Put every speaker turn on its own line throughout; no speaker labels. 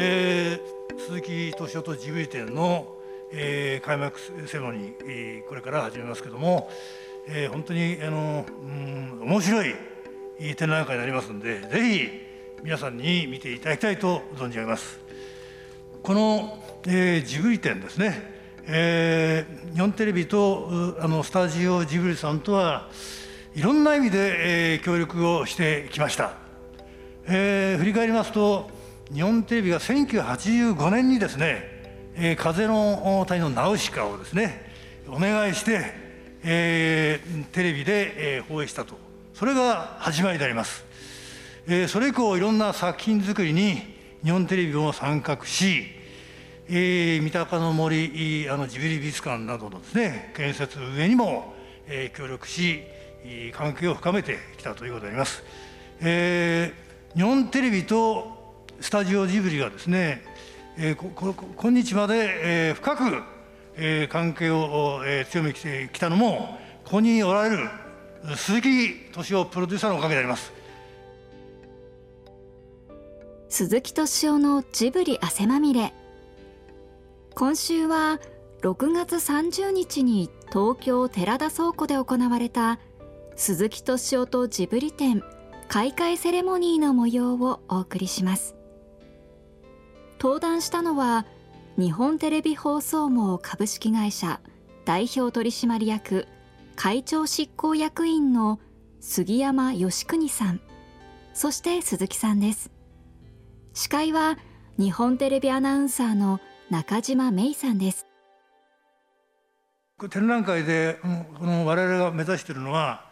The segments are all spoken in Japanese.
えー、鈴木敏夫とジブリ展の、えー、開幕セレモニー、え、これから始めますけども、えー、本当にあの、うん、面白い展覧会になりますのでぜひ皆さんに見ていただきたいと存じ上げます。この、えー、ジブリ展ですね、えー、日本テレビとあのスタジオジブリさんとはいろんな意味で、えー、協力をしてきました、えー、振り返りますと日本テレビが1985年にですね「えー、風の谷のナウシカ」をですねお願いして、えー、テレビで、えー、放映したと。それが始まりであります、えー、それ以降いろんな作品作りに日本テレビも参画し、えー、三鷹の森あのジブリ美術館などのですね建設上にも、えー、協力し関係を深めてきたということであります、えー、日本テレビとスタジオジブリがですね、えー、今日まで、えー、深く、えー、関係を、えー、強めてきたのもここにおられる鈴木敏夫プロデューサーのおかげであります。
鈴木敏夫のジブリ汗まみれ。今週は6月30日に東京寺田倉庫で行われた鈴木敏夫とジブリ展開会セレモニーの模様をお送りします。登壇したのは日本テレビ放送網株式会社代表取締役会長執行役員の杉山義邦さん。そして鈴木さんです。司会は日本テレビアナウンサーの中島芽衣さんです。
展覧会でこの我々が目指しているのは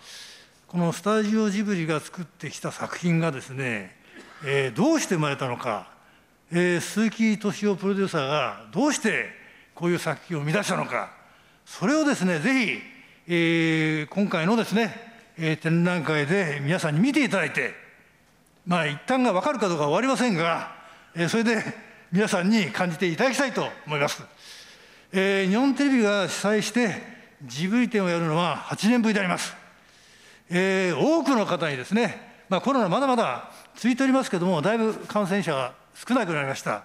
このスタジオジブリが作ってきた作品がですね、えー、どうして生まれたのか。えー、鈴木敏夫プロデューサーがどうしてこういう作品を生み出したのか。それをですねぜひ、えー、今回のですね、えー、展覧会で皆さんに見ていただいてまあ一旦が分かるかどうかは終わりませんが、えー、それで皆さんに感じていただきたいと思います、えー、日本テレビが主催してジブリ展をやるのは8年ぶりであります、えー、多くの方にですね、まあ、コロナまだまだ続いておりますけどもだいぶ感染者が少なくなりました。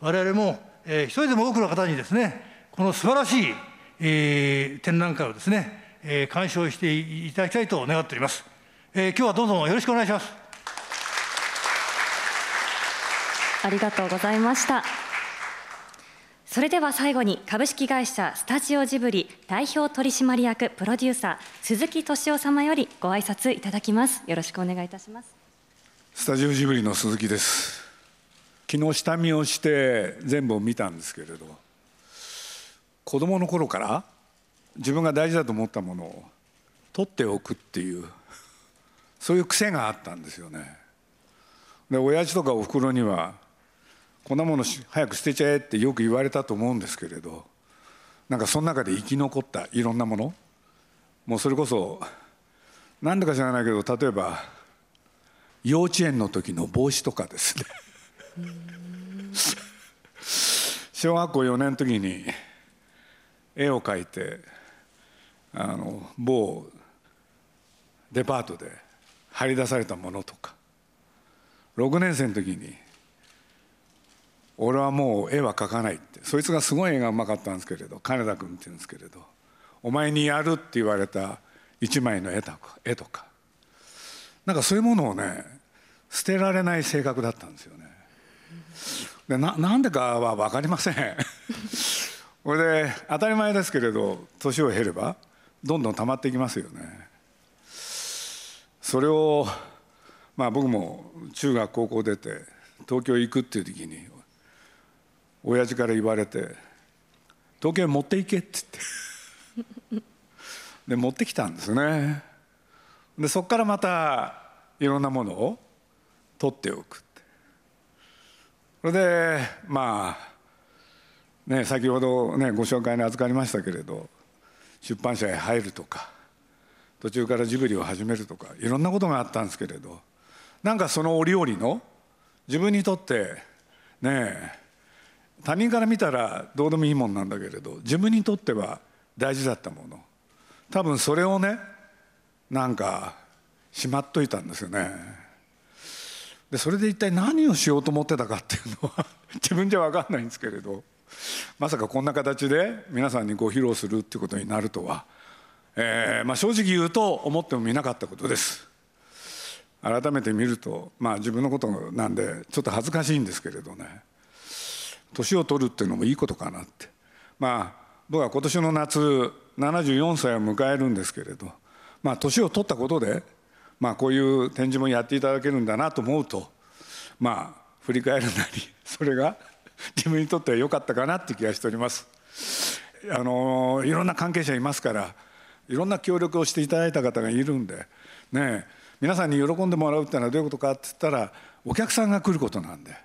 我々も、えー、一人でも多くの方にですねこの素晴らしい、えー、展覧会をですね、えー、鑑賞していただきたいと願っております、えー、今日はどうぞよろしくお願いします。
ありがとうございました。それでは最後に株式会社スタジオジブリ代表取締役プロデューサー鈴木敏夫様よりご挨拶いただきます。よろしくお願いいたします。
スタジオジブリの鈴木です昨日下見をして全部を見たんですけれど子供の頃から自分が大事だと思ったものを取っておくっていうそういう癖があったんですよね。で親父とかおふくろにはこんなもの早く捨てちゃえってよく言われたと思うんですけれどなんかその中で生き残ったいろんなものもうそれこそ何でか知らないけど例えば幼稚園の時の帽子とかですね。小学校4年の時に絵を描いてあの某デパートで張り出されたものとか。6年生の時に俺はもう絵は描かないって。そいつがすごい絵がうまかったんですけれど金田君って言うんですけれどお前にやるって言われた一枚の絵とか絵とか。なんかそういうものをね捨てられない性格だったんですよね。でななんでかは分かりません。これで当たり前ですけれど年を経ればどんどん溜まっていきますよね。それをまあ僕も中学高校出て東京行くっていう時に親父から言われて「東京へ持って行け」って言って。で持ってきたんですね。でそこからまたいろんなものを取っておくそれでまあね先ほどねご紹介に預かりましたけれど出版社へ入るとか途中からジブリを始めるとかいろんなことがあったんですけれどなんかその折々の自分にとってね他人から見たらどうでもいいもんなんだけれど自分にとっては大事だったもの。多分それをねなんかしまっといたんですよね。でそれで一体何をしようと思ってたかっていうのは 自分じゃ分かんないんですけれどまさかこんな形で皆さんにご披露するっていうことになるとは、えーまあ、正直言うと思ってもみなかったことです。改めて見るとまあ自分のことなんでちょっと恥ずかしいんですけれどね。年を取るっていうのもいいことかなって。まあ僕は今年の夏74歳を迎えるんですけれどまあ年を取ったことでまあこういう展示もやっていただけるんだなと思うとまあ振り返るなり それが 自分にとっては良かったかなって気がしております。あのいろんな関係者いますからいろんな協力をしていただいた方がいるんでね皆さんに喜んでもらうっていうのはどういうことかって言ったらお客さんが来ることなんで、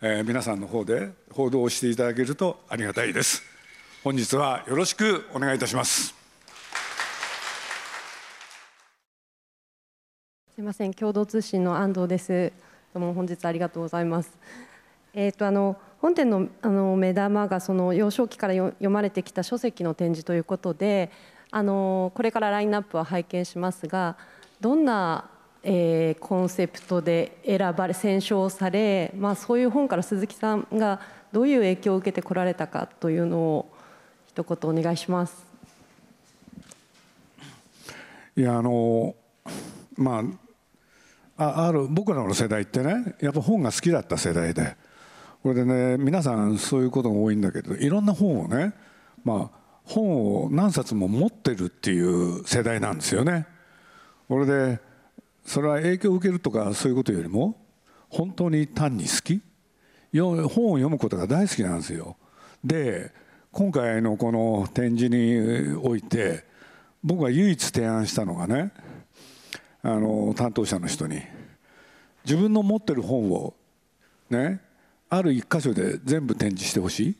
えー、皆さんの方で報道をしていただけるとありがたいです。本日はよろしくお願いいたします。す
みません共同通信の安藤ですどうも本日ありがとうございますえっ、ー、とあの本展のあの目玉がその幼少期から読まれてきた書籍の展示ということであのこれからラインナップは拝見しますがどんな、えー、コンセプトで選ばれ選奨され、まあ、そういう本から鈴木さんがどういう影響を受けてこられたかというのを一言お願いします。
いやあのまああある僕らの世代ってねやっぱ本が好きだった世代でこれでね皆さんそういうことが多いんだけどいろんな本をねまあ本を何冊も持ってるっていう世代なんですよね。これでそれは影響を受けるとかそういうことよりも本当に単に好き？本を読むことが大好きなんですよ。で今回のこの展示において僕が唯一提案したのがねあの担当者の人に。自分の持ってる本をねある一箇所で全部展示してほしい。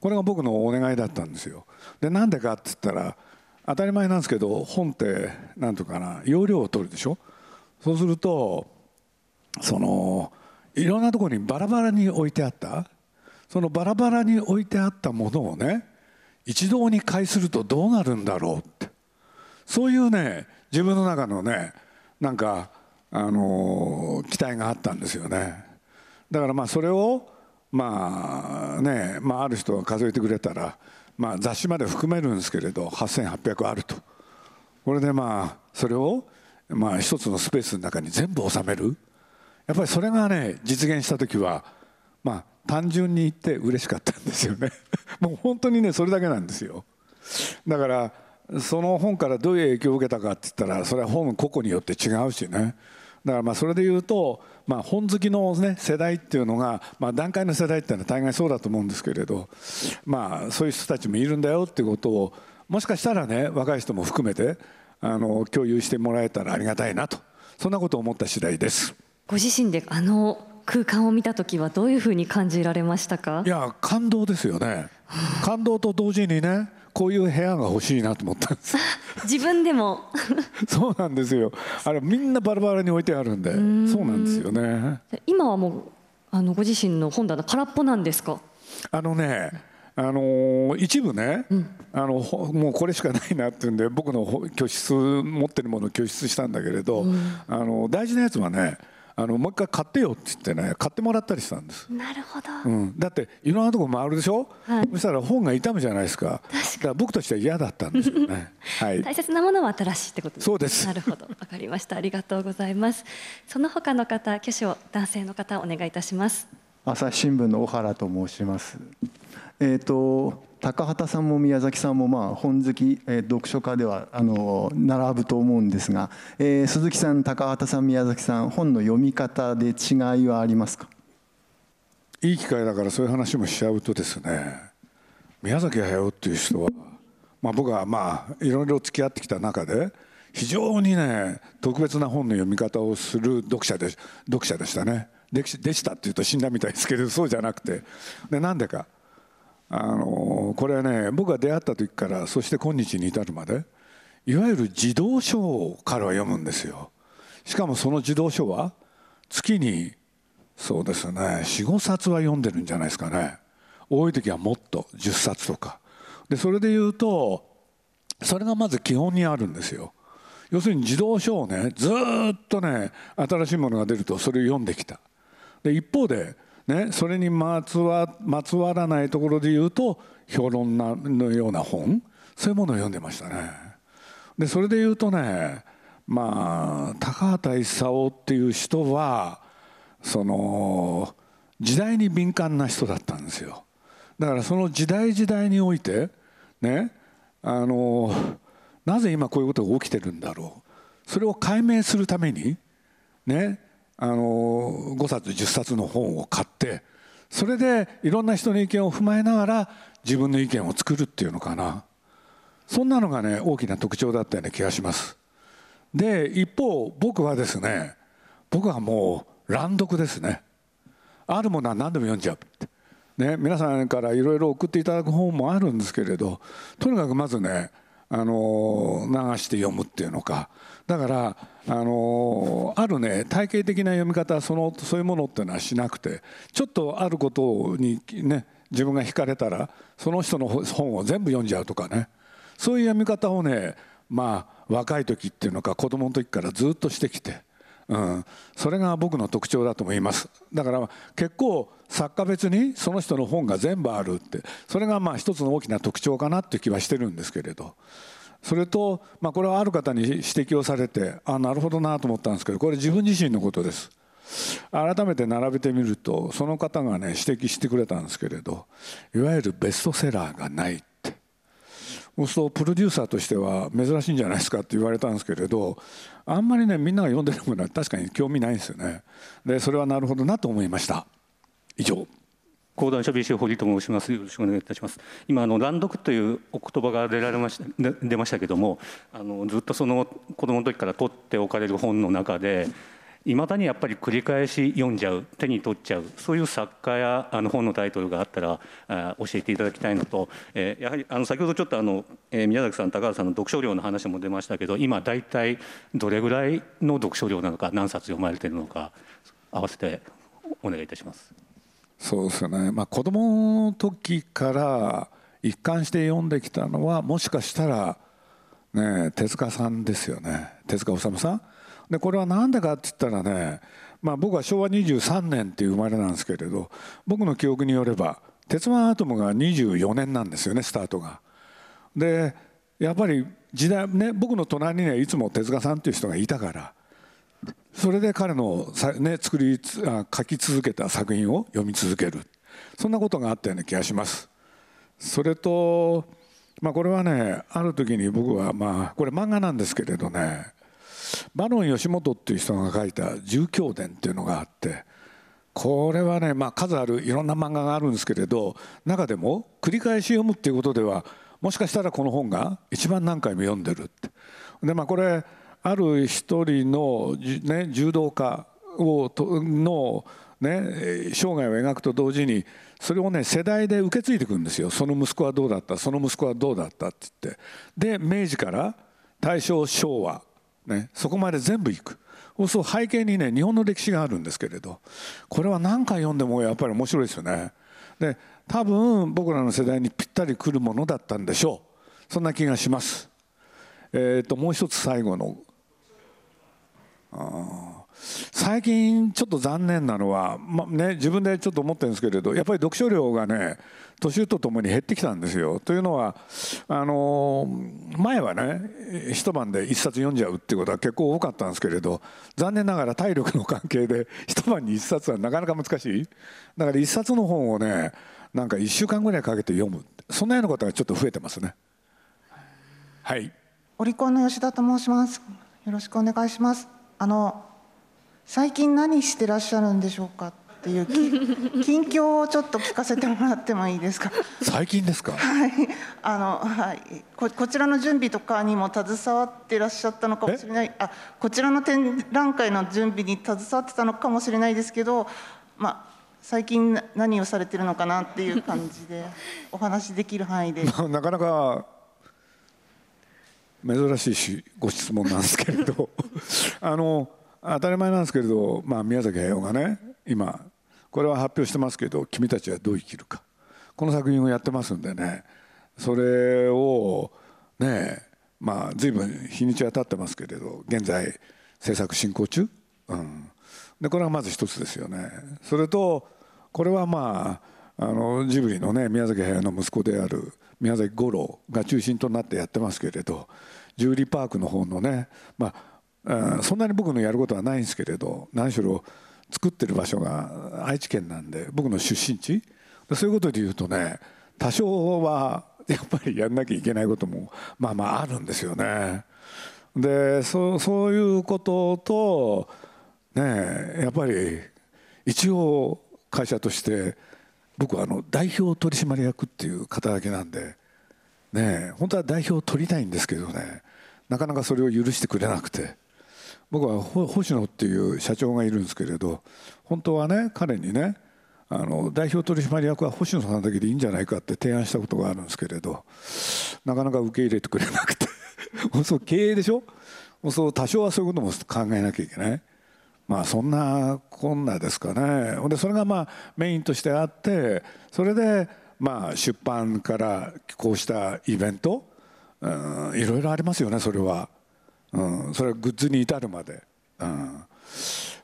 これが僕のお願いだったんですよ。でなんでかって言ったら当たり前なんですけど本って何ていうかな容量を取るでしょ？そうするとそのいろんなところにバラバラに置いてあった。そのバラバラに置いてあったものをね一堂に会するとどうなるんだろうって。そういうね自分の中のねなんかあの期待があったんですよね。だからまあそれをまあね、まあ、ある人が数えてくれたら、まあ、雑誌まで含めるんですけれど8800あると。これでまあそれをまあ一つのスペースの中に全部収める。やっぱりそれがね実現した時はまあ単純に言って嬉しかったんですよね。もう本当にねそれだけなんですよ。だからその本からどういう影響を受けたかって言ったらそれは本個々によって違うしね。だからまあそれで言うと、まあ、本好きの、ね、世代っていうのが、まあ、段階の世代っていうのは大概そうだと思うんですけれど、まあ、そういう人たちもいるんだよっていうことをもしかしたらね若い人も含めてあの共有してもらえたらありがたいなと。そんなことを思った次第です。
ご自身であの空間を見た時はどういうふうに感じられましたか？
いや感動ですよね。感動と同時にねこういう部屋が欲しいなと思ったんです。
自分でも。
そうなんですよ。あれみんなバラバラに置いてあるんで。そうなんですよね。
今はもうあのご自身の本棚空っぽなんですか？
あのねあのー、一部ね、うん、あのもうこれしかないなっていうんで僕の居室持ってるものを拠出したんだけれど、うん、あの大事なやつはねあのもう一回買ってよって言ってね買ってもらったりしたんです。
なるほど、
うん、だっていろんなとこ回るでしょ、はい、そしたら本が傷むじゃないですか。だから僕としては嫌だったんですよね、
はい、大切なものは新しいってこと
そうです。
なるほど。わかりました。ありがとうございます。その他の方挙手を男性の方お願いいたします。
朝日新聞の小原と申しますえっ、ー、と高畑さんも宮崎さんもまあ本好き、えー、読書家ではあの並ぶと思うんですが、えー、鈴木さん高畑さん宮崎さん本の読み方で違いはありますか？
いい機会だからそういう話もしちゃうとですね宮崎駿っていう人は、まあ、僕はまあいろいろ付き合ってきた中で非常にね特別な本の読み方をする読者で読者でしたね。でしたっていうと死んだみたいですけどそうじゃなくて。でなんでか。あのこれはね僕が出会った時からそして今日に至るまでいわゆる児童書を彼は読むんですよ。しかもその児童書は月にそうですね45冊は読んでるんじゃないですかね。多い時はもっと10冊とか。でそれで言うとそれがまず基本にあるんですよ。要するに児童書をねずっとね新しいものが出るとそれを読んできた。で一方で、ね、それにまつわまつわらないところで言うと評論のような本。そういうものを読んでましたね。でそれで言うとねまあ高畑勲っていう人はその時代に敏感な人だったんですよ。だからその時代時代においてねあのなぜ今こういうことが起きてるんだろう。それを解明するためにねあの5冊10冊の本を買ってそれでいろんな人の意見を踏まえながら自分の意見を作るっていうのかな。そんなのがね大きな特徴だったような気がします。で一方僕はですね僕はもう乱読ですね。あるものは何でも読んじゃう。ね、皆さんからいろいろ送っていただく本もあるんですけれどとにかくまずねあの流して読むっていうのかだからあのあるね体系的な読み方そのそういうものっていうのはしなくてちょっとあることにね自分が惹かれたらその人の本を全部読んじゃうとかね。そういう読み方をねまあ若い時っていうのか子供の時からずっとしてきて、うん、それが僕の特徴だと思います。だから結構作家別にその人の本が全部あるってそれがまあ一つの大きな特徴かなっていう気はしてるんですけれど。それと、まあ、これはある方に指摘をされてあなるほどなと思ったんですけどこれ自分自身のことです。改めて並べてみるとその方がね指摘してくれたんですけれどいわゆるベストセラーがないって。そうするとプロデューサーとしては珍しいんじゃないですかって言われたんですけれどあんまりねみんなが読んでるものは確かに興味ないんですよね。でそれはなるほどなと思いました。以上。
講談社 BC 堀と申します。よろしくお願いいたします。今あの乱読というお言葉が出られました出ましたけども、あのずっとその子供の時から取っておかれる本の中で。いまだにやっぱり繰り返し読んじゃう手に取っちゃうそういう作家やあの本のタイトルがあったらあ教えていただきたいのと、えー、やはりあの先ほどちょっとあの、えー、宮崎さん高橋さんの読書量の話も出ましたけど今大体どれぐらいの読書量なのか何冊読まれているのか合わせてお願いいたします。
そうですよね、まあ、子供の時から一貫して読んできたのはもしかしたら、ね、手塚さんですよね手塚治虫さん。でこれは何でかって言ったらね、まあ、僕は昭和23年っていう生まれなんですけれど僕の記憶によれば鉄腕アトムが24年なんですよねスタートが。でやっぱり時代ね僕の隣にはいつも手塚さんっていう人がいたからそれで彼のね、作り書き続けた作品を読み続けるそんなことがあったような気がします。それと、まあ、これはねある時に僕はまあこれ漫画なんですけれどねバロン吉本っていう人が書いた「住教伝」っていうのがあってこれはね、まあ、数あるいろんな漫画があるんですけれど中でも繰り返し読むっていうことではもしかしたらこの本が一番何回も読んでるって。でまあこれある一人の、ね、柔道家をの、ね、生涯を描くと同時にそれをね世代で受け継いでいくんですよ。その息子はどうだった？その息子はどうだったって言って。で明治から大正昭和、ね、そこまで全部いく。そう背景にね日本の歴史があるんですけれどこれは何回読んでもやっぱり面白いですよね。で多分僕らの世代にぴったりくるものだったんでしょう。そんな気がします。えーともう一つ最後の最近ちょっと残念なのは、まね、自分でちょっと思ってるんですけれどやっぱり読書量がね年とともに減ってきたんですよ。というのはあの前はね一晩で一冊読んじゃうっていうことは結構多かったんですけれど残念ながら体力の関係で 一晩に一冊はなかなか難しい。だから一冊の本をねなんか1週間ぐらいかけて読む。そんなようなことがちょっと増えてますね。はい。
オリコンの吉田と申します。よろしくお願いします。あの最近何してらっしゃるんでしょうかっていう 近況をちょっと聞かせてもらってもいいですか？
最近ですか？
はい。あの、はい、ここちらの準備とかにも携わってらっしゃったのかもしれない。あこちらの展覧会の準備に携わってたのかもしれないですけどまあ最近何をされてるのかなっていう感じでお話できる範囲で。
なかなか珍しいしご質問なんですけれど。あの当たり前なんですけれど、まあ、宮崎駿がね今これは発表してますけど「君たちはどう生きるか」この作品をやってますんでね。それをねまあ随分日にちは経ってますけれど現在制作進行中、うん、でこれがまず一つですよね。それとこれはまああのジブリのね宮崎駿の息子である宮崎五郎が中心となってやってますけれどジュリーパークの方のねまあそんなに僕のやることはないんですけれど何しろ作ってる場所が愛知県なんで僕の出身地そういうことで言うとね多少はやっぱりやんなきゃいけないこともまあまああるんですよね。でそそういうこととねやっぱり一応会社として僕はあの代表取締役っていう肩書きなんでね本当は代表を取りたいんですけどねなかなかそれを許してくれなくて。僕は星野っていう社長がいるんですけれど本当はね彼にねあの代表取締役は星野さんだけでいいんじゃないかって提案したことがあるんですけれどなかなか受け入れてくれなくて。そう経営でしょ？そう多少はそういうことも考えなきゃいけない。まあそんなこんなですかね。でそれがまあメインとしてあってそれでまあ出版からこうしたイベント、うん、いろいろありますよねそれは、うん、それはグッズに至るまで、うん、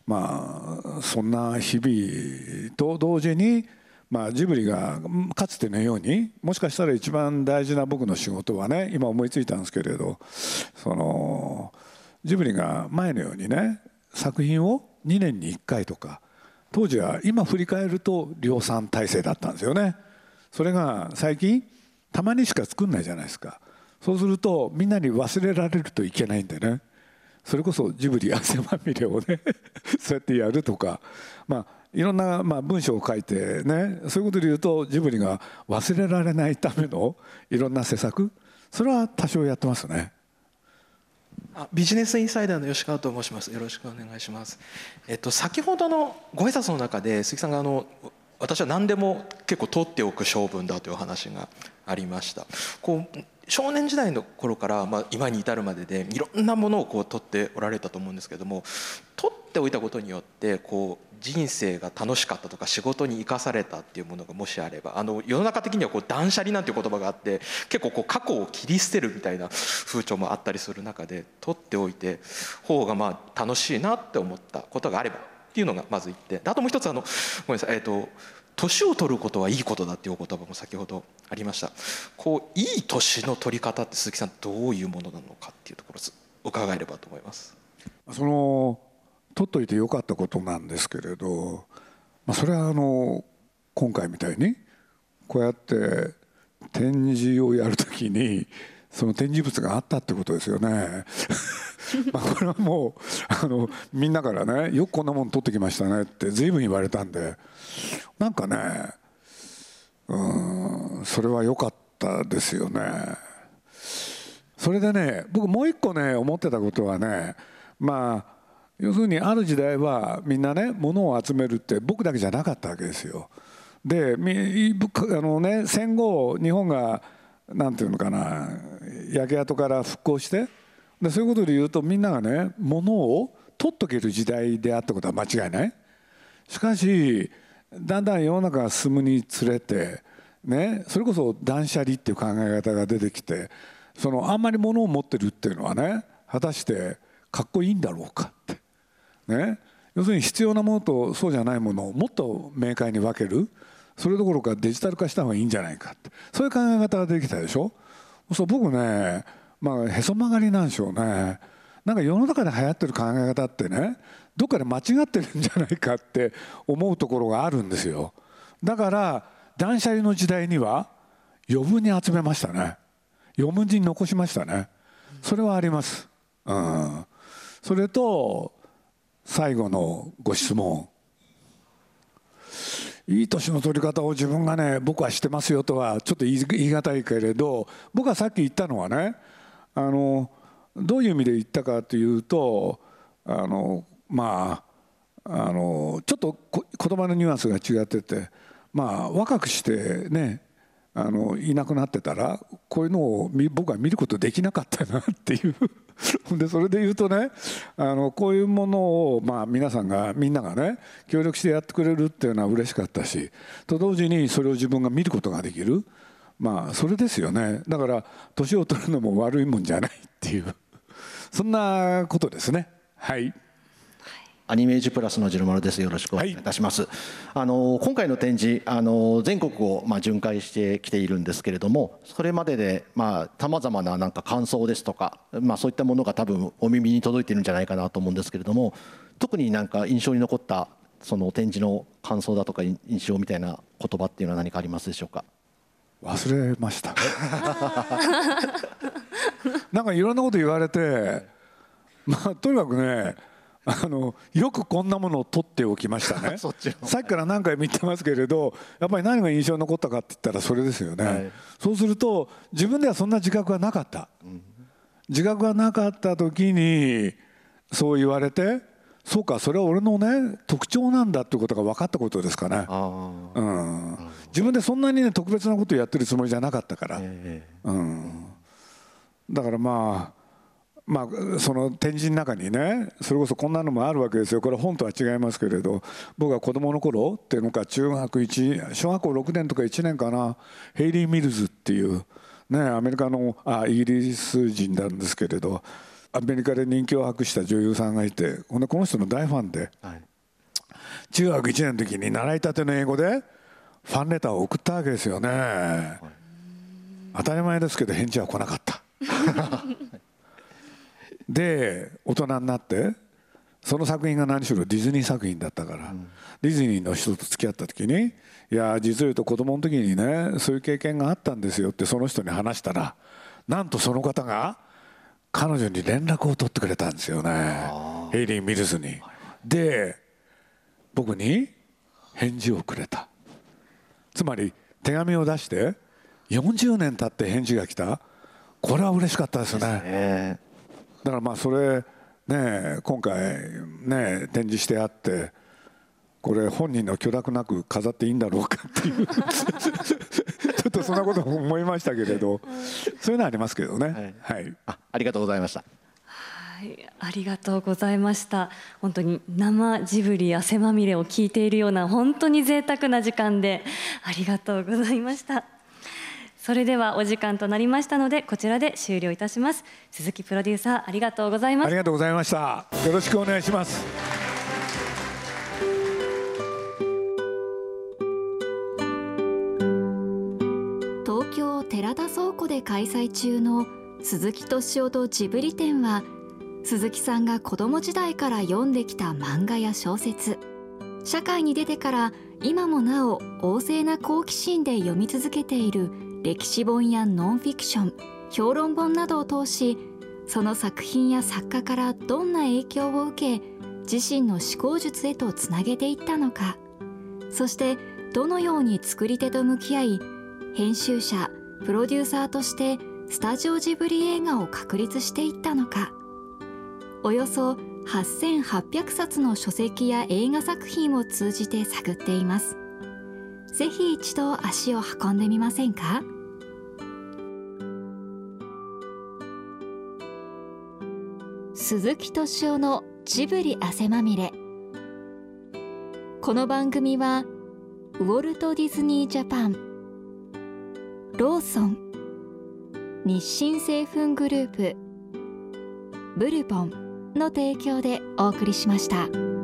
まあそんな日々と同時にまあ、ジブリがかつてのようにもしかしたら一番大事な僕の仕事はね今思いついたんですけれどそのジブリが前のようにね作品を2年に1回とか当時は今振り返ると量産体制だったんですよね。それが最近たまにしか作んないじゃないですか。そうするとみんなに忘れられるといけないんでね。それこそジブリ汗まみれをね そうやってやるとか。まあいろんなまあ文章を書いてねそういうことで言うとジブリが忘れられないためのいろんな施策。それは多少やってますね。
あビジネスインサイダーの吉川と申します。よろしくお願いします。えっと先ほどのご挨拶の中で鈴木さんがあの私は何でも結構取っておく性分だという話がありました。こう少年時代の頃から、まあ、今に至るまででいろんなものをこう取っておられたと思うんですけども取っておいたことによってこう人生が楽しかったとか仕事に生かされたっていうものがもしあればあの世の中的にはこう断捨離なんていう言葉があって結構こう過去を切り捨てるみたいな風潮もあったりする中で取っておいて方がまあ楽しいなって思ったことがあればっていうのがまず言ってあともう一つあのごめんなさいえっ、ー、と年を取ることはいいことだっていうお言葉も先ほどありました。こういい年の取り方って鈴木さんどういうものなのかっていうところ伺えればと思います。
その取っといてよかったことなんですけれど、まあ、それはあの今回みたいにこうやって展示をやるときにその展示物があったってことですよね。まあこれはもうあのみんなからねよくこんなもん取ってきましたねって随分言われたんでなんかねうんそれは良かったですよね。それでね僕もう一個ね思ってたことはねまあ要するにある時代はみんなね物を集めるって僕だけじゃなかったわけですよ。であの、ね、戦後日本が何て言うのかな焼け跡から復興してでそういうことで言うとみんながね物を取っとける時代であったことは間違いない。しかしだんだん世の中が進むにつれて、ね、それこそ断捨離っていう考え方が出てきてそのあんまり物を持ってるっていうのはね果たしてかっこいいんだろうかってね、要するに必要なものとそうじゃないものをもっと明快に分ける。それどころかデジタル化した方がいいんじゃないかって。そういう考え方ができたでしょ？そう僕ねまあへそ曲がりなんでしょうね。なんか世の中で流行ってる考え方ってねどっかで間違ってるんじゃないかって 思うところがあるんですよ。だから断捨離の時代には余分に集めましたね。余分に残しましたね。それはあります。うん。それと最後のご質問。いい年の取り方を自分がね僕はしてますよとはちょっと言い難いけれど僕はさっき言ったのはねあのどういう意味で言ったかというとあのまああのちょっと言葉のニュアンスが違っててまあ若くしてねあのいなくなってたらこういうのを僕は見ることできなかったなっていう。でそれで言うとねあのこういうものを、まあ、皆さんがみんながね協力してやってくれるっていうのは嬉しかったしと同時にそれを自分が見ることができる。まあそれですよね。だから年を取るのも悪いもんじゃないっていう。そんなことですね。はい。
アニメージュプラスのジロマルです。よろしくお願いいたします。はい、あの今回の展示、あの全国をまあ巡回してきているんですけれども、それまででまあ様々ななんか感想ですとか、まあそういったものが多分お耳に届いているんじゃないかなと思うんですけれども、特になんか印象に残ったその展示の感想だとか印象みたいな言葉っていうのは何かありますでしょうか？
忘れました。なんかいろんなこと言われて、まあとにかくね。あのよくこんなものを取っておきましたね。さっきから何回も言ってますけれどやっぱり何が印象に残ったかって言ったらそれですよね、はい、そうすると自分ではそんな自覚がなかった、うん、自覚がなかった時にそう言われてそうかそれは俺のね特徴なんだってことが分かったことですかね、うん、自分でそんなにね特別なことをやってるつもりじゃなかったから、えー、うん、だからまあまあ、その展示の中にねそれこそこんなのもあるわけですよ。これ本とは違いますけれど僕が子どもの頃っていうのか中学1小学校6年とか1年かなヘイリー・ミルズっていう、ね、アメリカのあイギリス人なんですけれどアメリカで人気を博した女優さんがいてほんでこの人の大ファンで、はい、中学1年の時に習いたての英語でファンレターを送ったわけですよね、はい、当たり前ですけど返事は来なかった。で大人になってその作品が何しろディズニー作品だったから、うん、ディズニーの人と付き合った時にいや実を言うと子供の時にねそういう経験があったんですよってその人に話したらなんとその方が彼女に連絡を取ってくれたんですよね。ヘイリー・ミルズに。で僕に返事をくれた。つまり手紙を出して40年経って返事が来た。これは嬉しかったですね。だからまあそれね今回ね展示してあってこれ本人の許諾なく飾っていいんだろうかっていう。ちょっとそんなことも思いましたけれどそういうのはありますけどね、はい、はい、
あありがとうございました。
はいありがとうございました。本当に生ジブリ汗まみれを聞いているような本当に贅沢な時間でありがとうございましたそれではお時間となりましたのでこちらで終了いたします。鈴木プロデューサーありがとうございます。
ありがとうございました。よろしくお願いします。
東京寺田倉庫で開催中の鈴木敏夫とジブリ展は鈴木さんが子供時代から読んできた漫画や小説。社会に出てから今もなお旺盛な好奇心で読み続けている歴史本やノンフィクション評論本などを通しその作品や作家からどんな影響を受け自身の思考術へとつなげていったのかそしてどのように作り手と向き合い編集者プロデューサーとしてスタジオジブリ映画を確立していったのか。およそ8800冊の書籍や映画作品を通じて探っています。ぜひ一度足を運んでみませんか？鈴木敏夫のジブリ汗まみれこの番組はウォルト・ディズニー・ジャパンローソン日清製粉グループブルボンの提供でお送りしました。